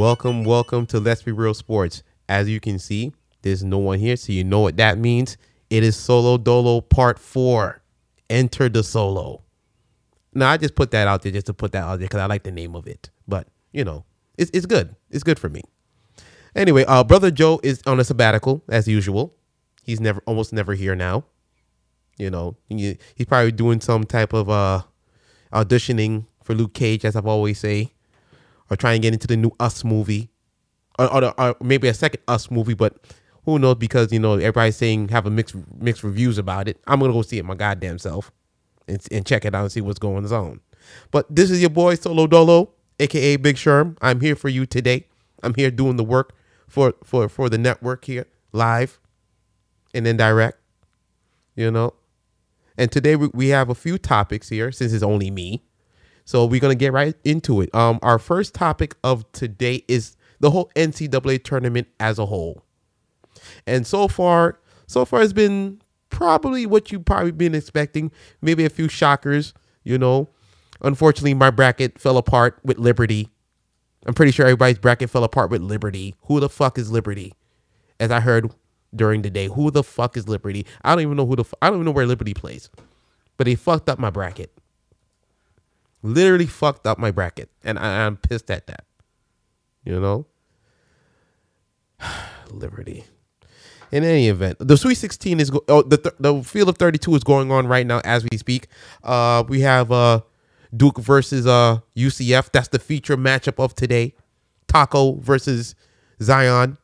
Welcome, welcome to Let's Be Real Sports. As you can see, there's no one here, so you know what that means. It is Solo Dolo Part 4. Enter the Solo. Now, I just put that out there just to put that out there because I like the name of it. But, you know, it's, it's good. It's good for me. Anyway, uh, Brother Joe is on a sabbatical, as usual. He's never, almost never here now. You know, he, he's probably doing some type of uh, auditioning for Luke Cage, as I've always say, or try and get into the new Us movie, or, or, or maybe a second Us movie. But who knows? Because you know everybody's saying have a mixed mixed reviews about it. I'm gonna go see it my goddamn self and, and check it out and see what's going on. But this is your boy Solo Dolo, aka Big Sherm. I'm here for you today. I'm here doing the work for for for the network here live and indirect. You know, and today we, we have a few topics here since it's only me. So we're gonna get right into it. Um, our first topic of today is the whole NCAA tournament as a whole. And so far, so far it's been probably what you probably been expecting. Maybe a few shockers, you know. Unfortunately, my bracket fell apart with Liberty. I'm pretty sure everybody's bracket fell apart with Liberty. Who the fuck is Liberty? As I heard during the day, who the fuck is Liberty? I don't even know who the I don't even know where Liberty plays. But they fucked up my bracket. Literally fucked up my bracket, and I, I'm pissed at that. You know, Liberty. In any event, the Sweet 16 is go- oh, the th- the field of 32 is going on right now as we speak. Uh, we have uh Duke versus uh UCF. That's the feature matchup of today. Tacko versus Zion.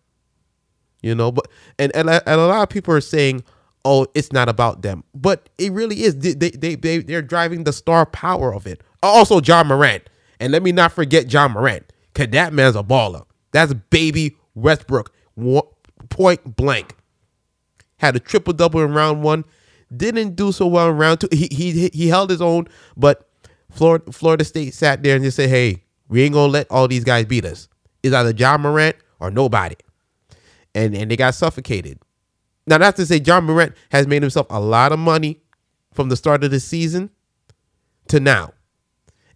You know, but and and, a- and a lot of people are saying, "Oh, it's not about them," but it really is. They they, they they're driving the star power of it. Uh, also, Ja Morant, and let me not forget Ja Morant, cause that man's a baller. That's baby Westbrook, point blank. Had a triple double in round one, didn't do so well in round two. He he he held his own, but Florida Florida State sat there and just said, "Hey, we ain't gonna let all these guys beat us. It's either Ja Morant or nobody." And and they got suffocated. Now, not to say Ja Morant has made himself a lot of money from the start of the season to now.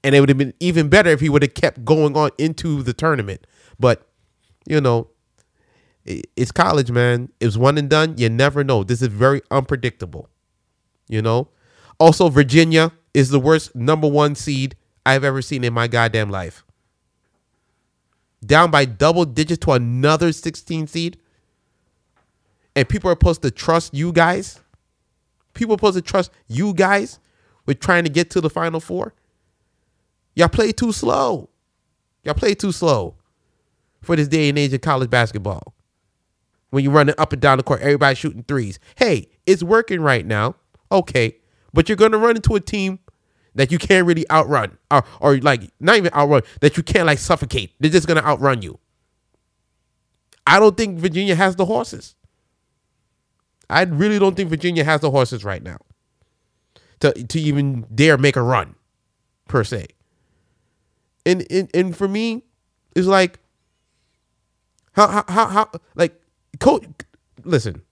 And it would have been even better if he would have kept going on into the tournament. But, you know, it's college, man. It's one and done. You never know. This is very unpredictable. You know? Also, Virginia is the worst number one seed I've ever seen in my goddamn life. Down by double digits to another 16 seed. And people are supposed to trust you guys. People are supposed to trust you guys with trying to get to the final four. Y'all play too slow. Y'all play too slow for this day and age of college basketball. When you're running up and down the court, everybody shooting threes. Hey, it's working right now. Okay. But you're gonna run into a team that you can't really outrun. Or or like not even outrun, that you can't like suffocate. They're just gonna outrun you. I don't think Virginia has the horses. I really don't think Virginia has the horses right now to to even dare make a run, per se. And and, and for me, it's like how how how, how like coach. Listen,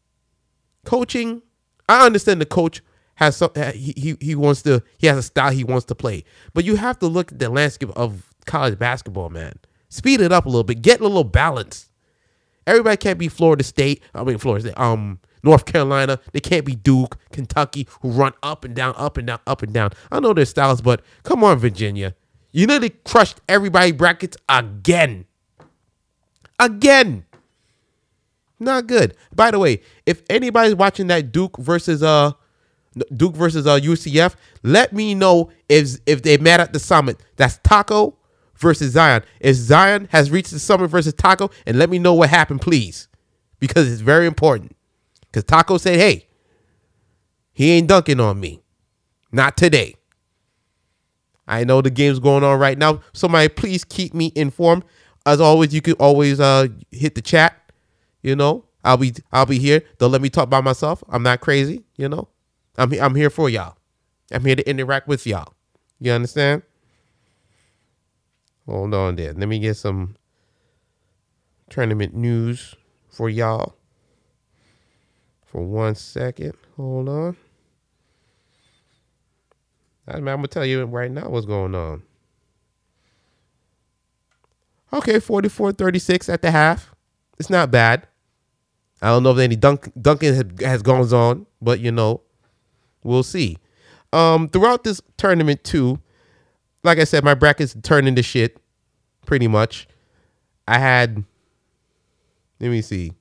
coaching. I understand the coach has some. He, he he wants to. He has a style he wants to play, but you have to look at the landscape of college basketball, man. Speed it up a little bit. Get a little balance. Everybody can't be Florida State. I mean Florida State. Um, North Carolina. They can't be Duke, Kentucky, who run up and down, up and down, up and down. I know their styles, but come on, Virginia. You they crushed everybody brackets again. Again. Not good. By the way, if anybody's watching that Duke versus uh Duke versus uh UCF, let me know if if they met at the summit. That's Tacko versus Zion. If Zion has reached the summit versus Tacko, and let me know what happened, please, because it's very important. Because Tacko said, "Hey, he ain't dunking on me, not today." I know the game's going on right now. Somebody, please keep me informed. As always, you can always uh hit the chat. You know, I'll be I'll be here. Don't let me talk by myself. I'm not crazy. You know, I'm I'm here for y'all. I'm here to interact with y'all. You understand? Hold on there. Let me get some tournament news for y'all. For one second. Hold on. I I'm gonna tell you right now what's going on. Okay, 44-36 at the half. It's not bad. I don't know if any dunk, Duncan has, has gone on, but you know, we'll see. Um, throughout this tournament too, like I said, my brackets turned into shit, pretty much. I had, let me see.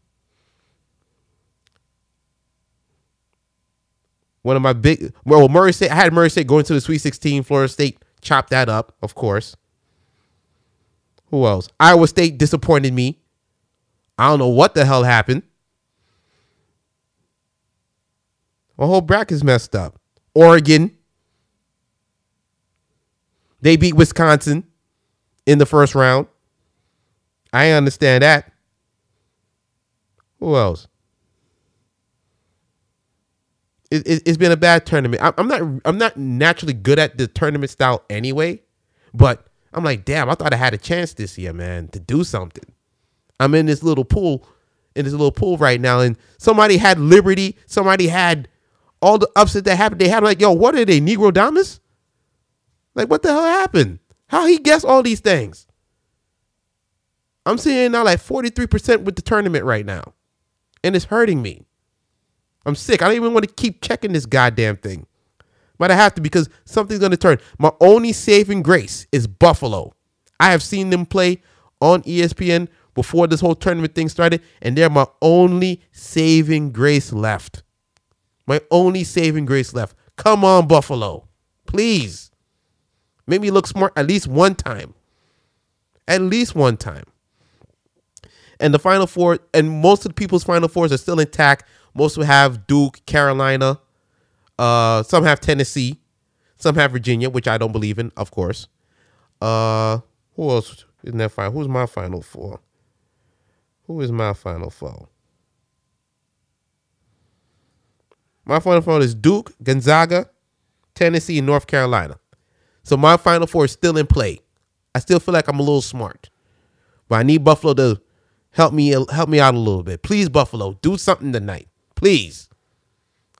One of my big, well, Murray State, I had Murray State going to the Sweet 16. Florida State chopped that up, of course. Who else? Iowa State disappointed me. I don't know what the hell happened. My whole bracket's messed up. Oregon. They beat Wisconsin in the first round. I understand that. Who else? It, has been a bad tournament. I'm not. I'm not naturally good at the tournament style anyway, but I'm like, damn. I thought I had a chance this year, man, to do something. I'm in this little pool, in this little pool right now, and somebody had Liberty. Somebody had all the upset that happened. They had like, yo, what are they, Negro Damas? Like, what the hell happened? How he guessed all these things? I'm seeing now like 43% with the tournament right now. And it's hurting me. I'm sick. I don't even want to keep checking this goddamn thing. But I have to because something's going to turn. My only saving grace is Buffalo. I have seen them play on ESPN before this whole tournament thing started, and they're my only saving grace left. My only saving grace left. Come on, Buffalo. Please. Make me look smart at least one time. At least one time. And the final four, and most of the people's final fours are still intact. Most will have Duke, Carolina. Uh, some have Tennessee. Some have Virginia, which I don't believe in, of course. Uh, who else in that final? Who's my final four? Who is my final four? My final four is Duke, Gonzaga, Tennessee, and North Carolina. So my final four is still in play. I still feel like I'm a little smart, but I need Buffalo to help me help me out a little bit. Please, Buffalo, do something tonight, please.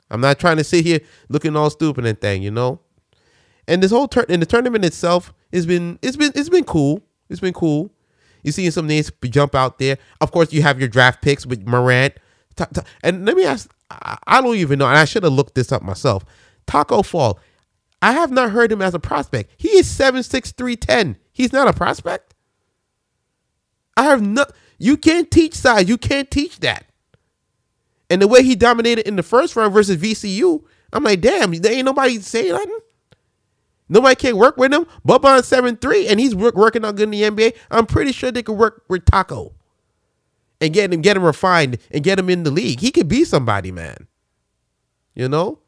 I'm not trying to sit here looking all stupid and thing, you know. And this whole turn in the tournament itself has been it's been it's been cool. It's been cool. You seeing some names jump out there. Of course, you have your draft picks with Morant. And let me ask I don't even know, and I should have looked this up myself. Tacko Fall, I have not heard him as a prospect. He is 7'6, 310. He's not a prospect. I have not. You can't teach size. You can't teach that. And the way he dominated in the first round versus VCU, I'm like, damn, there ain't nobody saying nothing. Nobody can work with him. Boban 7 3, and he's work, working out good in the NBA. I'm pretty sure they could work with Tacko and get him get him refined and get him in the league. He could be somebody, man. You know?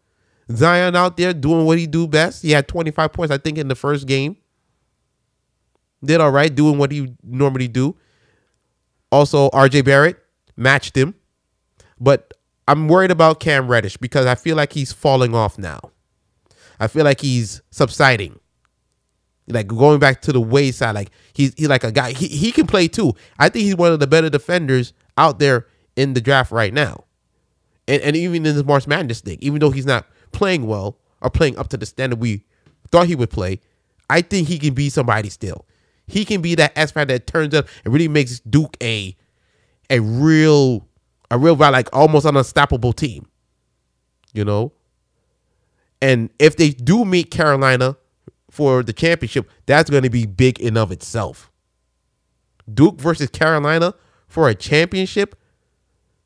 Zion out there doing what he do best. He had 25 points, I think, in the first game. Did all right, doing what he normally do. Also, RJ Barrett matched him. But I'm worried about Cam Reddish because I feel like he's falling off now. I feel like he's subsiding like going back to the wayside. Like he's he's like a guy. He he can play too. I think he's one of the better defenders out there in the draft right now, and and even in the March Madness thing, even though he's not playing well or playing up to the standard we thought he would play, I think he can be somebody still. He can be that factor that turns up and really makes Duke a a real a real like almost an unstoppable team. You know, and if they do meet Carolina for the championship, that's going to be big in of itself. Duke versus Carolina for a championship,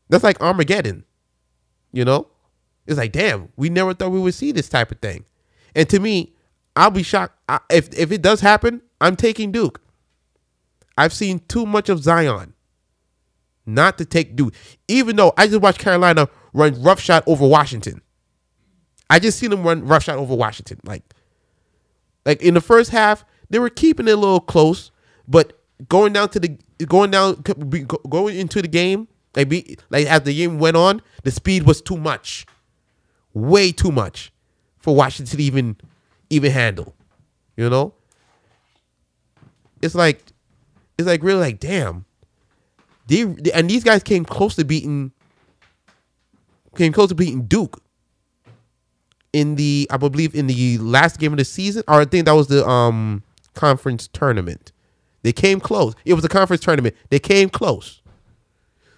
that's like Armageddon. You know? It's like, damn, we never thought we would see this type of thing. And to me, I'll be shocked I, if if it does happen. I'm taking Duke. I've seen too much of Zion not to take Duke. Even though I just watched Carolina run roughshod over Washington. I just seen them run roughshod over Washington. Like like in the first half, they were keeping it a little close, but going down to the going down going into the game, like be, like as the game went on, the speed was too much, way too much for Washington to even even handle. You know, it's like it's like really like damn. They, and these guys came close to beating came close to beating Duke in the I believe in the last game of the season, or I think that was the um conference tournament. They came close. It was a conference tournament. They came close.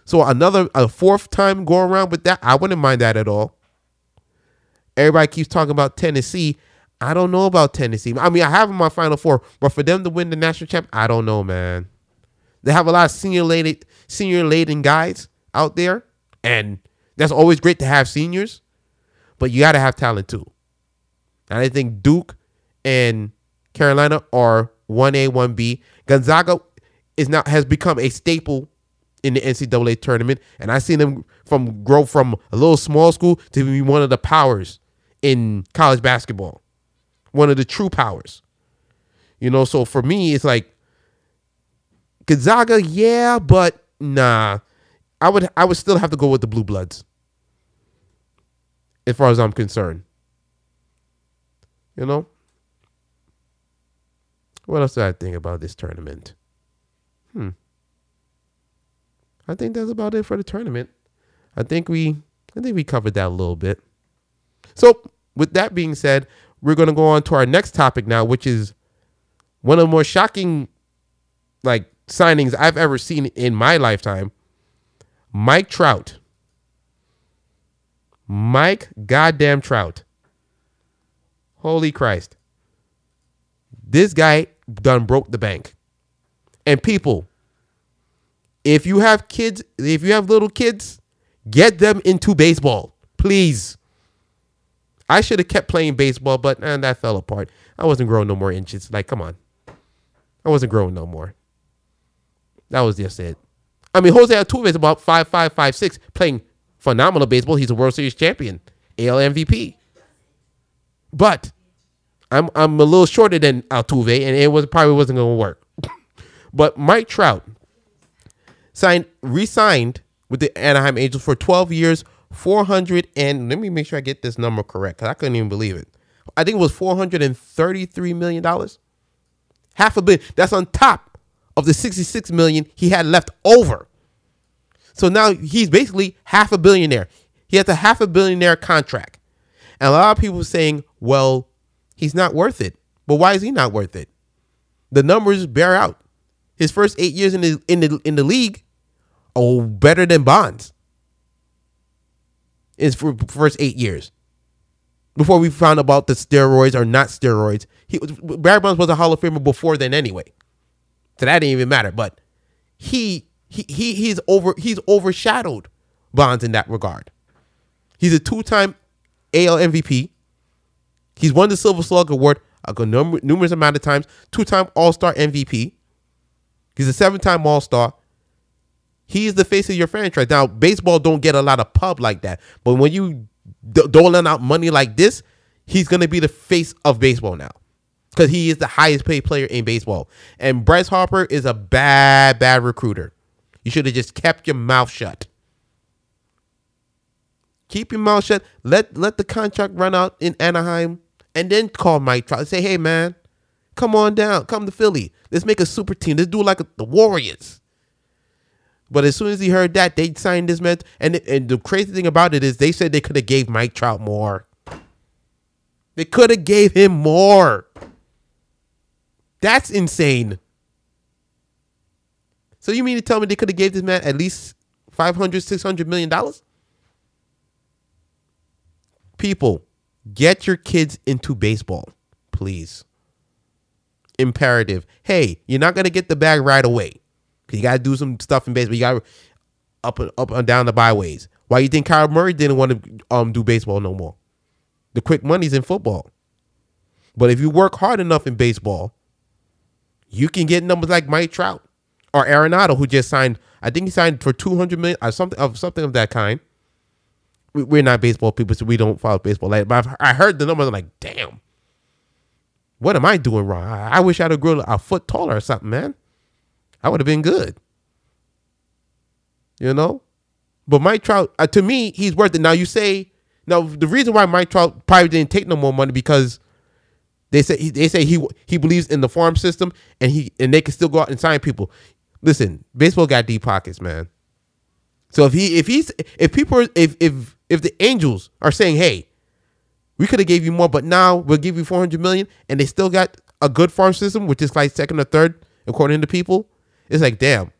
So another a fourth time go around with that, I wouldn't mind that at all. Everybody keeps talking about Tennessee. I don't know about Tennessee. I mean, I have them on Final Four, but for them to win the national champ, I don't know, man. They have a lot of senior laden, senior laden guys out there, and that's always great to have seniors, but you got to have talent too. And I think Duke and Carolina are one A, one B. Gonzaga is now has become a staple in the NCAA tournament, and I've seen them from grow from a little small school to be one of the powers in college basketball, one of the true powers. You know, so for me, it's like Gonzaga, yeah, but nah. I would I would still have to go with the Blue Bloods. As far as I'm concerned. You know? What else do I think about this tournament? Hmm. I think that's about it for the tournament. I think we I think we covered that a little bit. So, with that being said, we're going to go on to our next topic now, which is one of the more shocking like signings I've ever seen in my lifetime. Mike Trout. Mike goddamn Trout. Holy Christ. This guy done broke the bank. And people, if you have kids, if you have little kids, get them into baseball, please. I should have kept playing baseball, but eh, that fell apart. I wasn't growing no more inches. Like, come on. I wasn't growing no more. That was just it. I mean, Jose Altuve is about five five five six, playing phenomenal baseball. He's a World Series champion, AL MVP. But I'm I'm a little shorter than Altuve, and it was probably wasn't going to work. but Mike Trout signed, re-signed with the Anaheim Angels for 12 years, 400 and let me make sure I get this number correct because I couldn't even believe it. I think it was 433 million dollars, half a billion. That's on top of the 66 million he had left over. So now he's basically half a billionaire. He has a half a billionaire contract. And a lot of people saying, well, he's not worth it. But why is he not worth it? The numbers bear out. His first eight years in the in the in the league, oh, better than Bonds. His first eight years, before we found about the steroids or not steroids, he Barry Bonds was a Hall of Famer before then anyway. So that didn't even matter. But he he he he's over he's overshadowed Bonds in that regard. He's a two-time AL MVP. He's won the Silver Slug Award a numerous amount of times. Two-time All-Star MVP. He's a seven-time All-Star. He is the face of your franchise. Now, baseball don't get a lot of pub like that, but when you doling out money like this, he's gonna be the face of baseball now because he is the highest paid player in baseball. And Bryce Harper is a bad, bad recruiter. You should have just kept your mouth shut. Keep your mouth shut. Let let the contract run out in Anaheim, and then call Mike Trout. And say, hey man, come on down, come to Philly. Let's make a super team. Let's do like a, the Warriors. But as soon as he heard that, they signed this man. And and the crazy thing about it is, they said they could have gave Mike Trout more. They could have gave him more. That's insane. So you mean to tell me they could have gave this man at least 500, 600 million dollars? People, get your kids into baseball, please. Imperative. Hey, you're not gonna get the bag right away. Cause you gotta do some stuff in baseball. You gotta up and up and down the byways. Why you think Kyler Murray didn't want to um do baseball no more? The quick money's in football. But if you work hard enough in baseball, you can get numbers like Mike Trout or Arenado, who just signed. I think he signed for two hundred million or something of something of that kind. We, are not baseball people, so we don't follow baseball. Like, but I've, I heard the numbers. I'm like, damn, what am I doing wrong? I, I wish I'd have grown a foot taller or something, man. I would have been good. You know, but Mike Trout, uh, to me, he's worth it. Now you say, now the reason why Mike Trout probably didn't take no more money because they say they say he he believes in the farm system and he and they can still go out and sign people. Listen, baseball got deep pockets, man. So if he if he's if people are, if if if the Angels are saying, "Hey, we could have gave you more, but now we'll give you four hundred million, and they still got a good farm system, which is like second or third according to people, it's like, damn,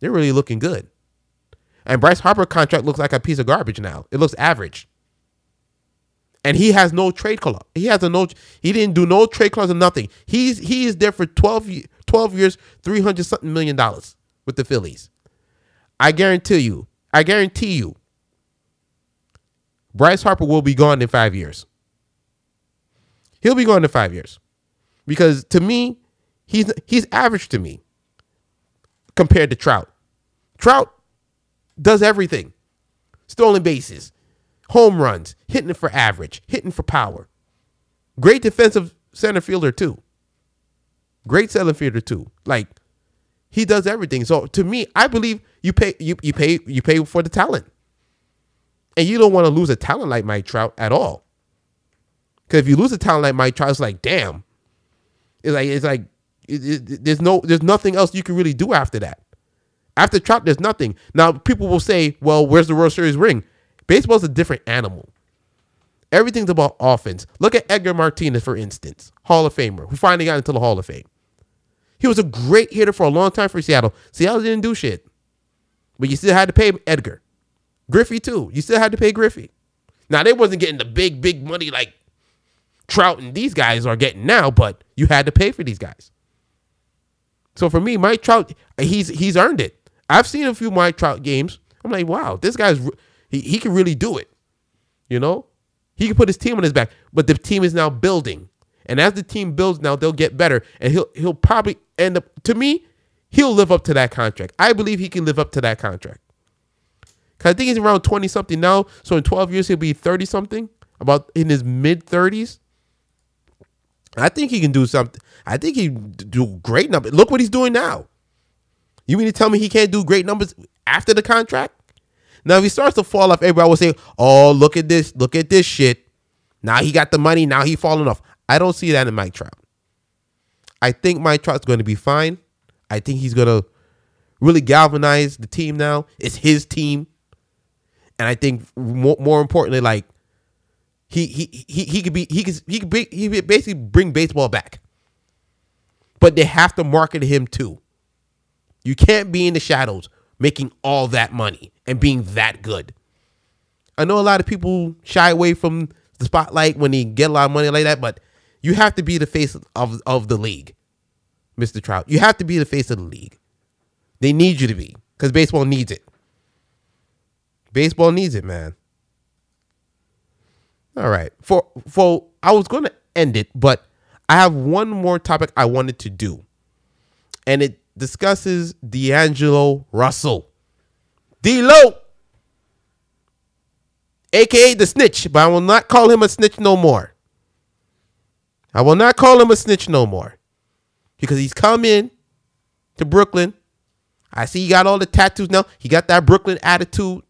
they're really looking good. And Bryce Harper contract looks like a piece of garbage now. It looks average. And he has no trade clause. He has a no he didn't do no trade clause or nothing. He's he is there for 12, 12 years, 300 something million dollars with the Phillies. I guarantee you, I guarantee you, Bryce Harper will be gone in five years. He'll be gone in five years. Because to me, he's he's average to me compared to Trout. Trout does everything. Stolen bases, home runs, hitting for average, hitting for power. Great defensive center fielder too. Great center fielder too. Like he does everything. So to me, I believe you pay you you pay you pay for the talent. And you don't want to lose a talent like Mike Trout at all. Because if you lose a talent like Mike Trout, it's like, damn. It's like it's like it, it, there's no there's nothing else you can really do after that. After Trout, there's nothing. Now people will say, "Well, where's the World Series ring?" Baseball's a different animal. Everything's about offense. Look at Edgar Martinez, for instance, Hall of Famer, who finally got into the Hall of Fame. He was a great hitter for a long time for Seattle. Seattle didn't do shit, but you still had to pay Edgar. Griffey too. You still had to pay Griffey. Now they wasn't getting the big, big money like Trout and these guys are getting now, but you had to pay for these guys. So for me, Mike Trout, he's he's earned it. I've seen a few Mike Trout games. I'm like, wow, this guy's he, he can really do it. You know, he can put his team on his back, but the team is now building, and as the team builds now, they'll get better, and he'll he'll probably end up. To me, he'll live up to that contract. I believe he can live up to that contract. Cause I think he's around twenty something now, so in twelve years he'll be thirty something, about in his mid thirties. I think he can do something. I think he do great numbers. Look what he's doing now. You mean to tell me he can't do great numbers after the contract? Now, if he starts to fall off, everybody will say, "Oh, look at this! Look at this shit." Now he got the money. Now he falling off. I don't see that in Mike Trout. I think Mike Trout's going to be fine. I think he's going to really galvanize the team now. It's his team, and I think more, more importantly, like he he he he could be he could he could be, he could basically bring baseball back. But they have to market him too. You can't be in the shadows making all that money and being that good. I know a lot of people shy away from the spotlight when they get a lot of money like that, but you have to be the face of, of the league, Mr. Trout. You have to be the face of the league. They need you to be because baseball needs it. Baseball needs it, man. All right. For for I was going to end it, but I have one more topic I wanted to do. And it discusses D'Angelo Russell. D-Lo. AKA the snitch, but I will not call him a snitch no more. I will not call him a snitch no more. Because he's come in to Brooklyn. I see he got all the tattoos now. He got that Brooklyn attitude.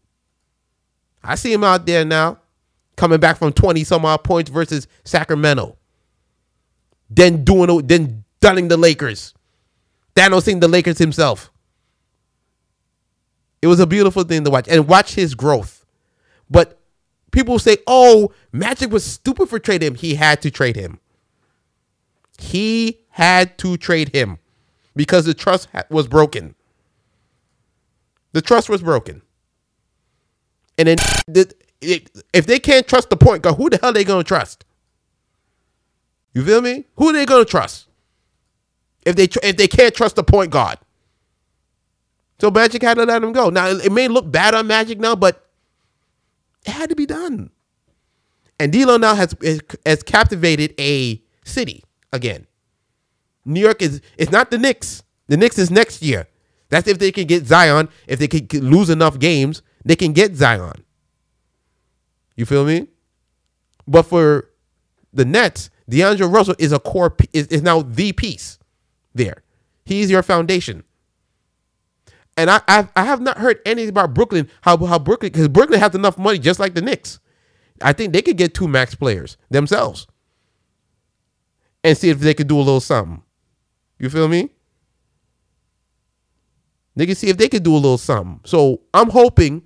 I see him out there now coming back from 20 some odd points versus Sacramento. Then doing then dunning the Lakers. Thanos the Lakers himself. It was a beautiful thing to watch and watch his growth. But people say, "Oh, Magic was stupid for trading him." He had to trade him. He had to trade him because the trust was broken. The trust was broken. And then if they can't trust the point guard, who the hell are they gonna trust? You feel me? Who are they gonna trust? If they if they can't trust the point guard, so Magic had to let him go. Now it may look bad on Magic now, but it had to be done. And D'Lo now has has captivated a city again. New York is it's not the Knicks. The Knicks is next year. That's if they can get Zion. If they can lose enough games, they can get Zion. You feel me? But for the Nets, D'Angelo Russell is a core is, is now the piece there. He's your foundation. And I I've, I have not heard anything about Brooklyn how how Brooklyn because Brooklyn has enough money just like the Knicks. I think they could get two max players themselves and see if they could do a little something. You feel me? They can see if they could do a little something. So I'm hoping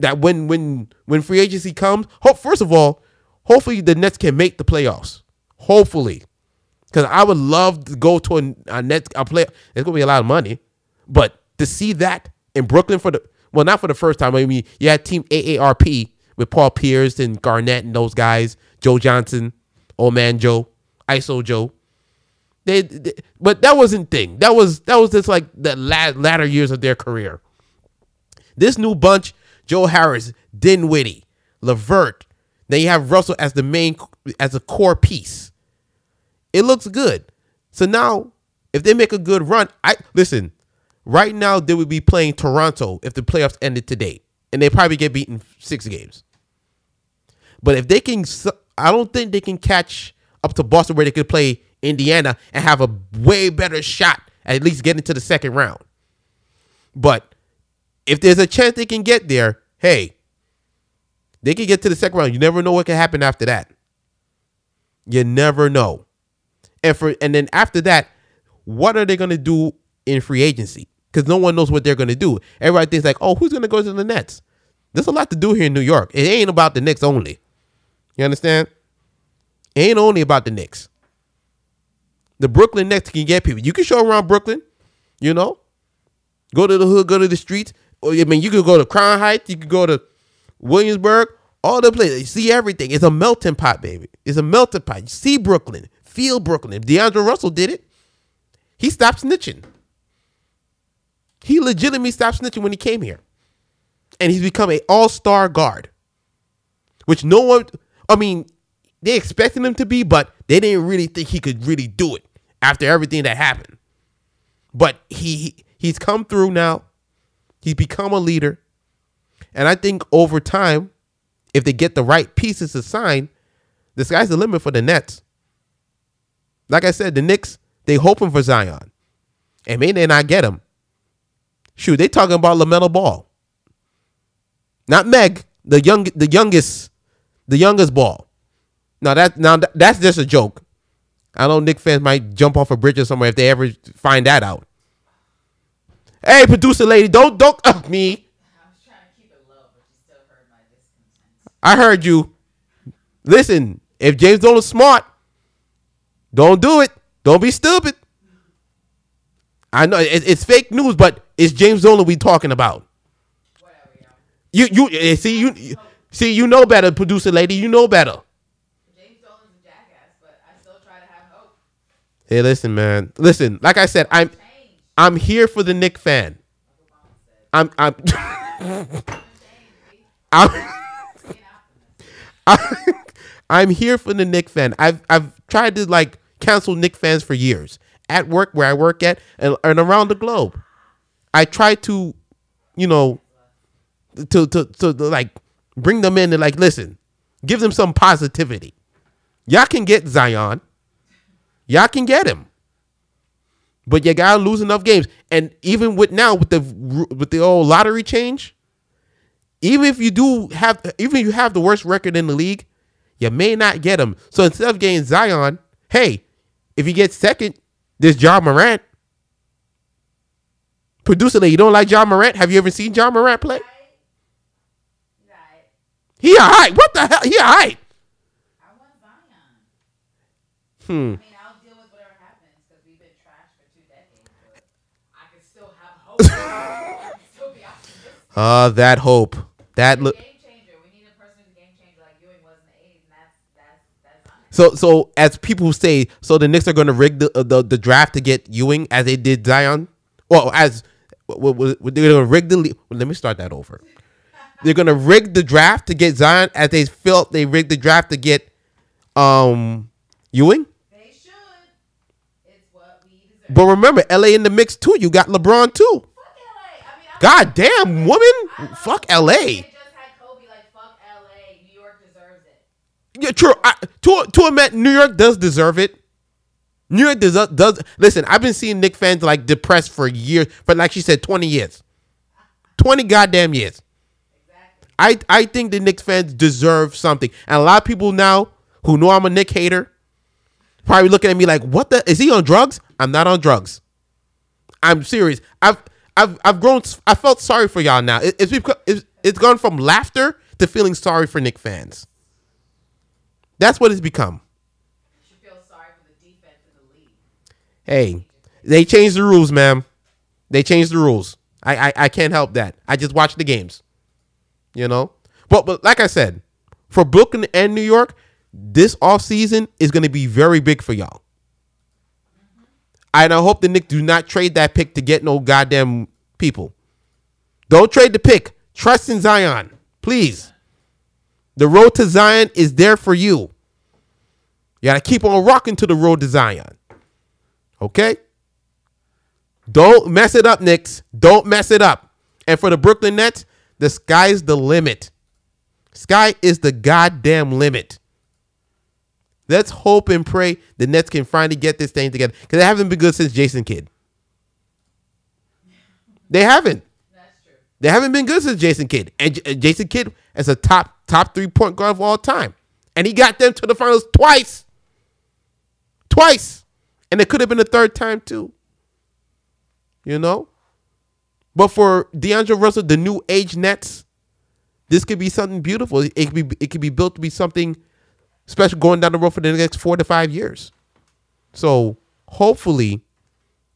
that when when when free agency comes, hope first of all, hopefully the Nets can make the playoffs. Hopefully. Because I would love to go to a, a net a play. It's gonna be a lot of money, but to see that in Brooklyn for the well, not for the first time. I mean, you had Team AARP with Paul Pierce and Garnett and those guys, Joe Johnson, Old Man Joe, ISO Joe. They, they, but that wasn't thing. That was that was just like the latter years of their career. This new bunch: Joe Harris, Dinwiddie, LeVert. Then you have Russell as the main as a core piece. It looks good. So now, if they make a good run, I listen. Right now, they would be playing Toronto if the playoffs ended today, and they probably get beaten six games. But if they can, I don't think they can catch up to Boston where they could play Indiana and have a way better shot at least getting to the second round. But if there's a chance they can get there, hey, they can get to the second round. You never know what can happen after that. You never know. And for and then after that, what are they gonna do in free agency? Because no one knows what they're gonna do. Everybody thinks like, oh, who's gonna go to the Nets? There's a lot to do here in New York. It ain't about the Knicks only. You understand? It ain't only about the Knicks. The Brooklyn Nets can get people. You can show around Brooklyn, you know. Go to the hood, go to the streets. I mean, you could go to Crown Heights, you could go to Williamsburg, all the places. You see everything. It's a melting pot, baby. It's a melting pot. You see Brooklyn, feel Brooklyn. If D'Angelo Russell did it, he stopped snitching. He legitimately stopped snitching when he came here. And he's become an all-star guard. Which no one I mean, they expected him to be, but they didn't really think he could really do it after everything that happened. But he he's come through now. He's become a leader. And I think over time, if they get the right pieces to sign, the sky's the limit for the Nets. Like I said, the Knicks, they hoping for Zion. And may they not get him. Shoot, they talking about LaMelo Ball. Not Meg, the young the youngest the youngest ball. Now that now that's just a joke. I know Knick fans might jump off a bridge or somewhere if they ever find that out. Hey, producer lady, don't don't uh, me. I was trying to keep it low, but you still heard. I heard you. Listen, if James Dolan is smart, don't do it. Don't be stupid. I know it, it's fake news, but it's James Dolan we talking about. You you eh, see you See, you know better, producer lady. You know better. James Dolan's a jackass, but I still try to have hope. Hey, listen, man. Listen, like I said, I'm I'm here for the Knick fan. I'm I'm I'm, I'm here for the Knick fan. I've I've tried to like cancel Knick fans for years at work where I work at and, and around the globe. I try to, you know, to to to like Bring them in and like, listen, give them some positivity. Y'all can get Zion. Y'all can get him. But you gotta lose enough games. And even with now with the with the old lottery change, even if you do have even if you have the worst record in the league, you may not get him. So instead of getting Zion, hey, if you get second, there's Ja Morant. Producer, you don't like Ja Morant? Have you ever seen Ja Morant play? He a hype. What the hell? He a hype. I want Zion. Hmm. I mean, I'll deal with whatever happens because we've been trashed for two decades. I can still have hope. still be optimistic. Uh, that hope. That look. So, so as people say, so the Knicks are going to rig the, uh, the the draft to get Ewing as they did Zion. Well, as they're going to rig the. Well, let me start that over. They're gonna rig the draft to get Zion as they felt they rigged the draft to get um Ewing. They should. It's what we deserve. But remember, LA in the mix too. You got LeBron too. Fuck LA. I mean, God damn, woman. Fuck LA. Yeah, true. I, to to admit, New York does deserve it. New York does does listen. I've been seeing Knick fans like depressed for years, but like she said, twenty years, twenty goddamn years. I I think the Knicks fans deserve something, and a lot of people now who know I'm a Knick hater probably looking at me like, "What the? Is he on drugs?" I'm not on drugs. I'm serious. I've I've I've grown. I felt sorry for y'all now. It, it's it's it's gone from laughter to feeling sorry for Knick fans. That's what it's become. Hey, they changed the rules, ma'am. They changed the rules. I, I I can't help that. I just watch the games. You know? But but like I said, for Brooklyn and New York, this offseason is going to be very big for y'all. And I hope the Knicks do not trade that pick to get no goddamn people. Don't trade the pick. Trust in Zion, please. The road to Zion is there for you. You got to keep on rocking to the road to Zion. Okay? Don't mess it up, Knicks. Don't mess it up. And for the Brooklyn Nets, the sky's the limit. Sky is the goddamn limit. Let's hope and pray the Nets can finally get this thing together because they haven't been good since Jason Kidd. They haven't. That's true. They haven't been good since Jason Kidd, and J- Jason Kidd is a top top three point guard of all time, and he got them to the finals twice. Twice, and it could have been a third time too. You know, but for D'Angelo Russell, the new age Nets, this could be something beautiful. It could be it could be built to be something special going down the road for the next four to five years. So hopefully,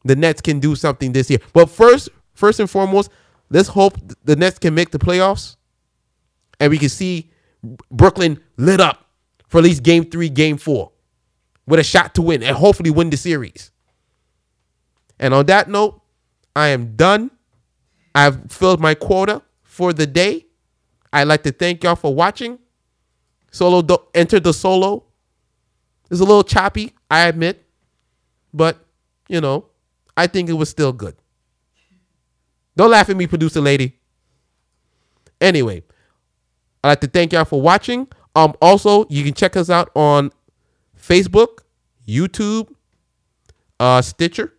the Nets can do something this year. But first, first and foremost, let's hope the Nets can make the playoffs, and we can see Brooklyn lit up for at least Game Three, Game Four, with a shot to win and hopefully win the series. And on that note, I am done. I've filled my quota for the day. I'd like to thank y'all for watching. Solo do- entered the solo. It's a little choppy, I admit, but you know, I think it was still good. Don't laugh at me, producer lady. Anyway, I'd like to thank y'all for watching. Um, also, you can check us out on Facebook, YouTube, uh, Stitcher,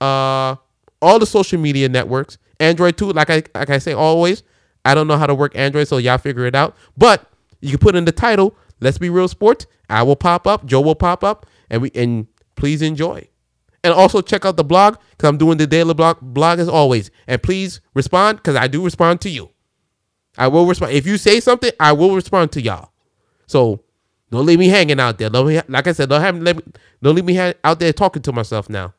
uh, all the social media networks, Android too. Like I like I say always, I don't know how to work Android, so y'all figure it out. But you can put in the title, Let's Be Real Sports. I will pop up, Joe will pop up, and we and please enjoy. And also check out the blog because I'm doing the daily blog blog as always. And please respond because I do respond to you. I will respond. If you say something, I will respond to y'all. So don't leave me hanging out there. Don't me, like I said, don't have let me, don't leave me ha- out there talking to myself now.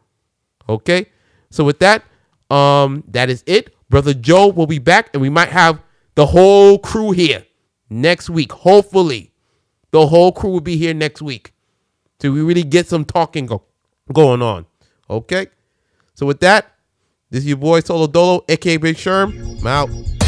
Okay. So with that, um, that is it. Brother Joe will be back, and we might have the whole crew here next week. Hopefully, the whole crew will be here next week. So we really get some talking go- going on. Okay? So with that, this is your boy Solo Dolo, aka Big Sherm. I'm out.